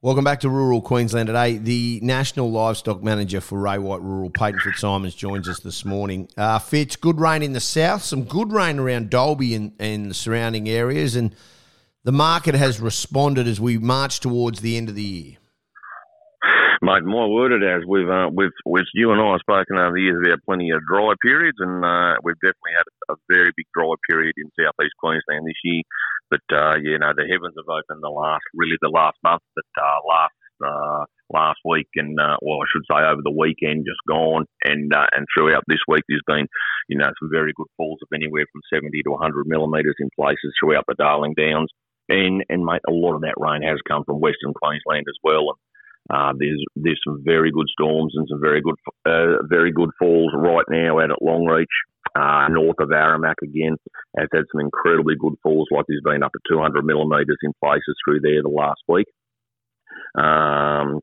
Welcome back to Rural Queensland today. The National Livestock Manager for Ray White Rural, Paton Fitzsimons, joins us this morning. Uh, Fitz, good rain in the south, some good rain around Dalby and, and the surrounding areas, and the market has responded as we march towards the end of the year. Mate, my word, it has. We've, uh, we've, we've, you and I have spoken over the years about plenty of dry periods, and uh, we've definitely had a very big dry period in southeast Queensland this year. But uh, you know, the heavens have opened the last, really the last month, but uh, last uh, last week and uh, well, I should say over the weekend just gone, and uh, and throughout this week there's been, you know, some very good falls of anywhere from 70 to 100 millimetres in places throughout the Darling Downs, and and mate, a lot of that rain has come from Western Queensland as well, and. Uh, there's there's some very good storms and some very good uh, very good falls right now out at Longreach uh, north of Aramac again has had some incredibly good falls, like there's been up to 200 millimetres in places through there the last week. Um,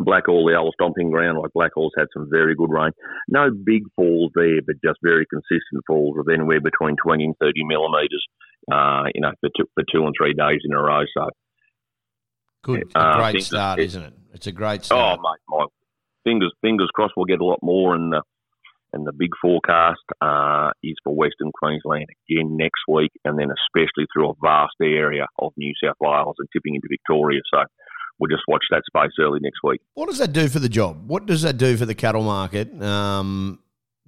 Blackall, the old stomping ground, like Blackall's had some very good rain. No big falls there, but just very consistent falls of anywhere between 20 and 30 millimetres, uh, you know, for two, for two and three days in a row. So, good, uh, great start, is isn't it? It's a great start. Oh, mate, my fingers, fingers crossed, we'll get a lot more and. Uh, and the big forecast uh, is for Western Queensland again next week, and then especially through a vast area of New South Wales and tipping into Victoria. So we'll just watch that space early next week. What does that do for the job? What does that do for the cattle market? Um,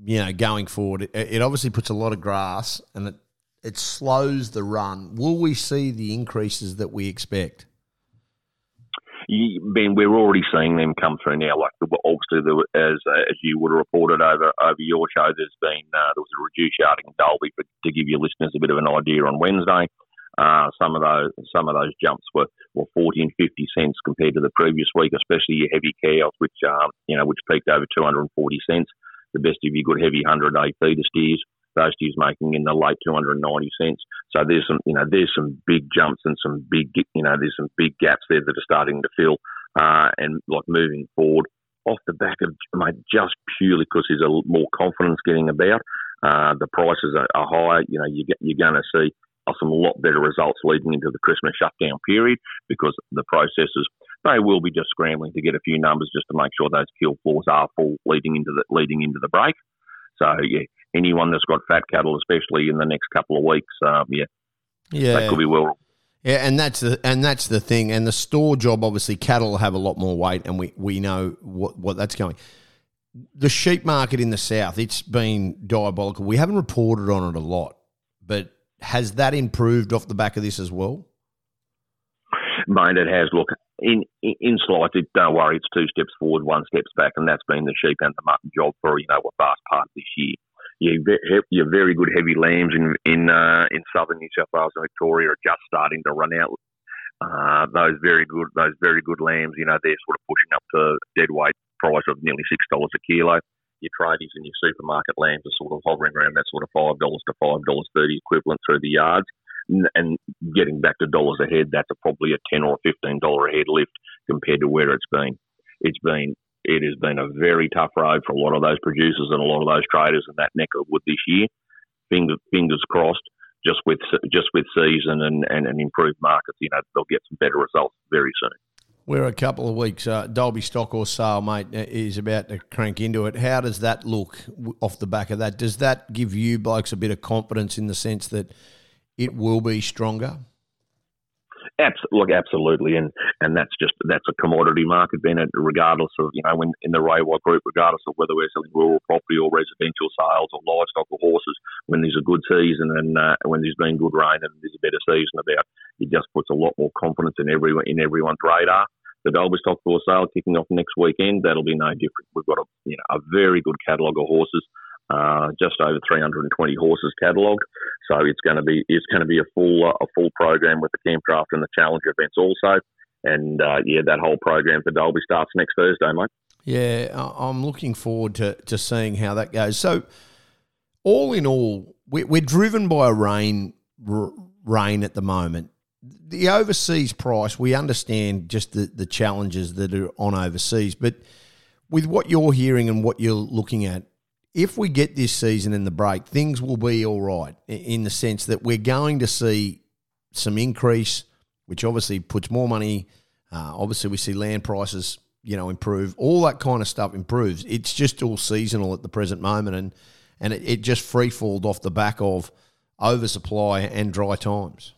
you know, going forward, it, it obviously puts a lot of grass and it it slows the run. Will we see the increases that we expect? Ben, we're already seeing them come through now. Like obviously, there, as as you would have reported over over your show, there's been uh, there was a reduced yarding in Dalby, but to give your listeners a bit of an idea on Wednesday. Uh, some of those some of those jumps were, were 40 and 50 cents compared to the previous week, especially your heavy cows, which um, you know which peaked over 240 cents. The best of your good heavy 100 day feeder steers those steers making in the late 290 cents. So there's some, you know, there's some big jumps and some big, you know, there's some big gaps there that are starting to fill. Uh, and like moving forward off the back of, mate, just purely because there's a more confidence getting about. Uh, the prices are, are higher. You know, you get, you're going to see some lot better results leading into the Christmas shutdown period because the processors they will be just scrambling to get a few numbers just to make sure those kill floors are full leading into the leading into the break. So yeah, anyone that's got fat cattle, especially in the next couple of weeks, um, yeah, yeah, that could be well. Yeah, and that's the and that's the thing. And the store job, obviously, cattle have a lot more weight, and we we know what what that's going. The sheep market in the south, it's been diabolical. We haven't reported on it a lot, but has that improved off the back of this as well? It has. Look, in in slight, don't worry, it's two steps forward, one steps back, and that's been the sheep and the mutton job for you know a vast part of this year your, your very good heavy lambs in in uh, in southern New South Wales and Victoria are just starting to run out. Uh, those very good those very good lambs, you know, they're sort of pushing up to dead weight price of nearly six dollars a kilo. Your tradies and your supermarket lambs are sort of hovering around that sort of five dollars to five dollars thirty equivalent through the yards. And getting back to dollars a head, that's a, probably a ten or fifteen dollar a head lift compared to where it's been. It's been it has been a very tough road for a lot of those producers and a lot of those traders in that neck of wood this year. Fingers, fingers crossed. Just with just with season and, and, and improved markets, you know they'll get some better results very soon. We're a couple of weeks. Uh, Dalby stock horse sale, mate, uh, is about to crank into it. How does that look off the back of that? Does that give you blokes a bit of confidence in the sense that it will be stronger? Look, absolutely, and and that's just that's a commodity market, Ben. Regardless of you know, when in the White Group, regardless of whether we're selling rural property or residential sales or livestock or horses, when there's a good season and uh, when there's been good rain and there's a better season about, it just puts a lot more confidence in everyone in everyone's radar. The Dalby stock horse sale kicking off next weekend. That'll be no different. We've got a you know a very good catalogue of horses. Uh, just over 320 horses catalogued. So it's going to be it's going to be a full uh, a full program with the Campdraft and the Challenger events also. And uh, yeah, that whole program for Dalby starts next Thursday, mate. Yeah, I'm looking forward to, to seeing how that goes. So, all in all, we're, driven by a rain rain at the moment. The overseas price, we understand just the, the challenges that are on overseas, but with what you're hearing and what you're looking at, if we get this season in the break, things will be all right in the sense that we're going to see some increase, which obviously puts more money Uh, obviously, we see land prices, you know, improve. All that kind of stuff improves. It's just all seasonal at the present moment, and and it, it just free falled off the back of oversupply and dry times.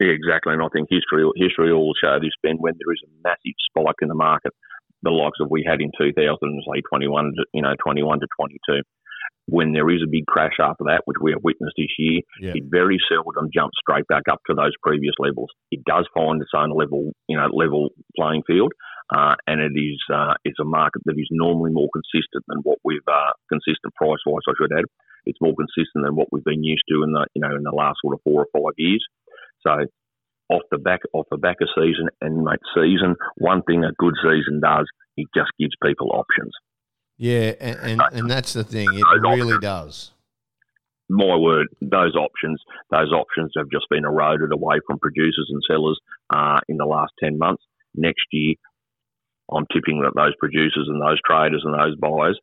Yeah, exactly. And I think history history will show this, Ben, when there is a massive spike in the market, the likes of we had in 2021, you know, 21 to 22 when there is a big crash after that, which we have witnessed this year, yeah. it very seldom jumps straight back up to those previous levels. It does find its own level, you know, level playing field, uh, and it is uh, it's a market that is normally more consistent than what we've uh, consistent price wise. I should add, it's more consistent than what we've been used to in the you know in the last sort of four or five years. So off the back off the back of season and mate season, one thing a good season does, it just gives people options. Yeah, and, and, and that's the thing. It really options, does. My word, those options, those options have just been eroded away from producers and sellers uh, in the last ten months. Next year, I'm tipping that those producers and those traders and those buyers,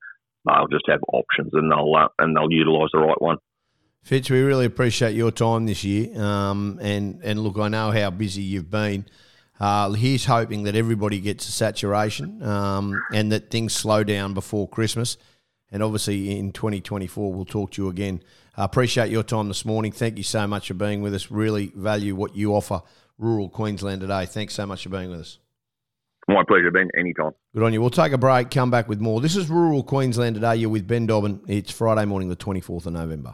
they'll just have options and they'll uh, and they'll utilise the right one. Fitz, we really appreciate your time this year. Um, and and look, I know how busy you've been. Uh, he's hoping that everybody gets a saturation um, and that things slow down before Christmas. And obviously, in 2024, we'll talk to you again. I appreciate your time this morning. Thank you so much for being with us. Really value what you offer rural Queensland today. Thanks so much for being with us. My pleasure, Ben. Anytime. Good on you. We'll take a break, come back with more. This is Rural Queensland today. You're with Ben Dobbin. It's Friday morning, the 24th of November.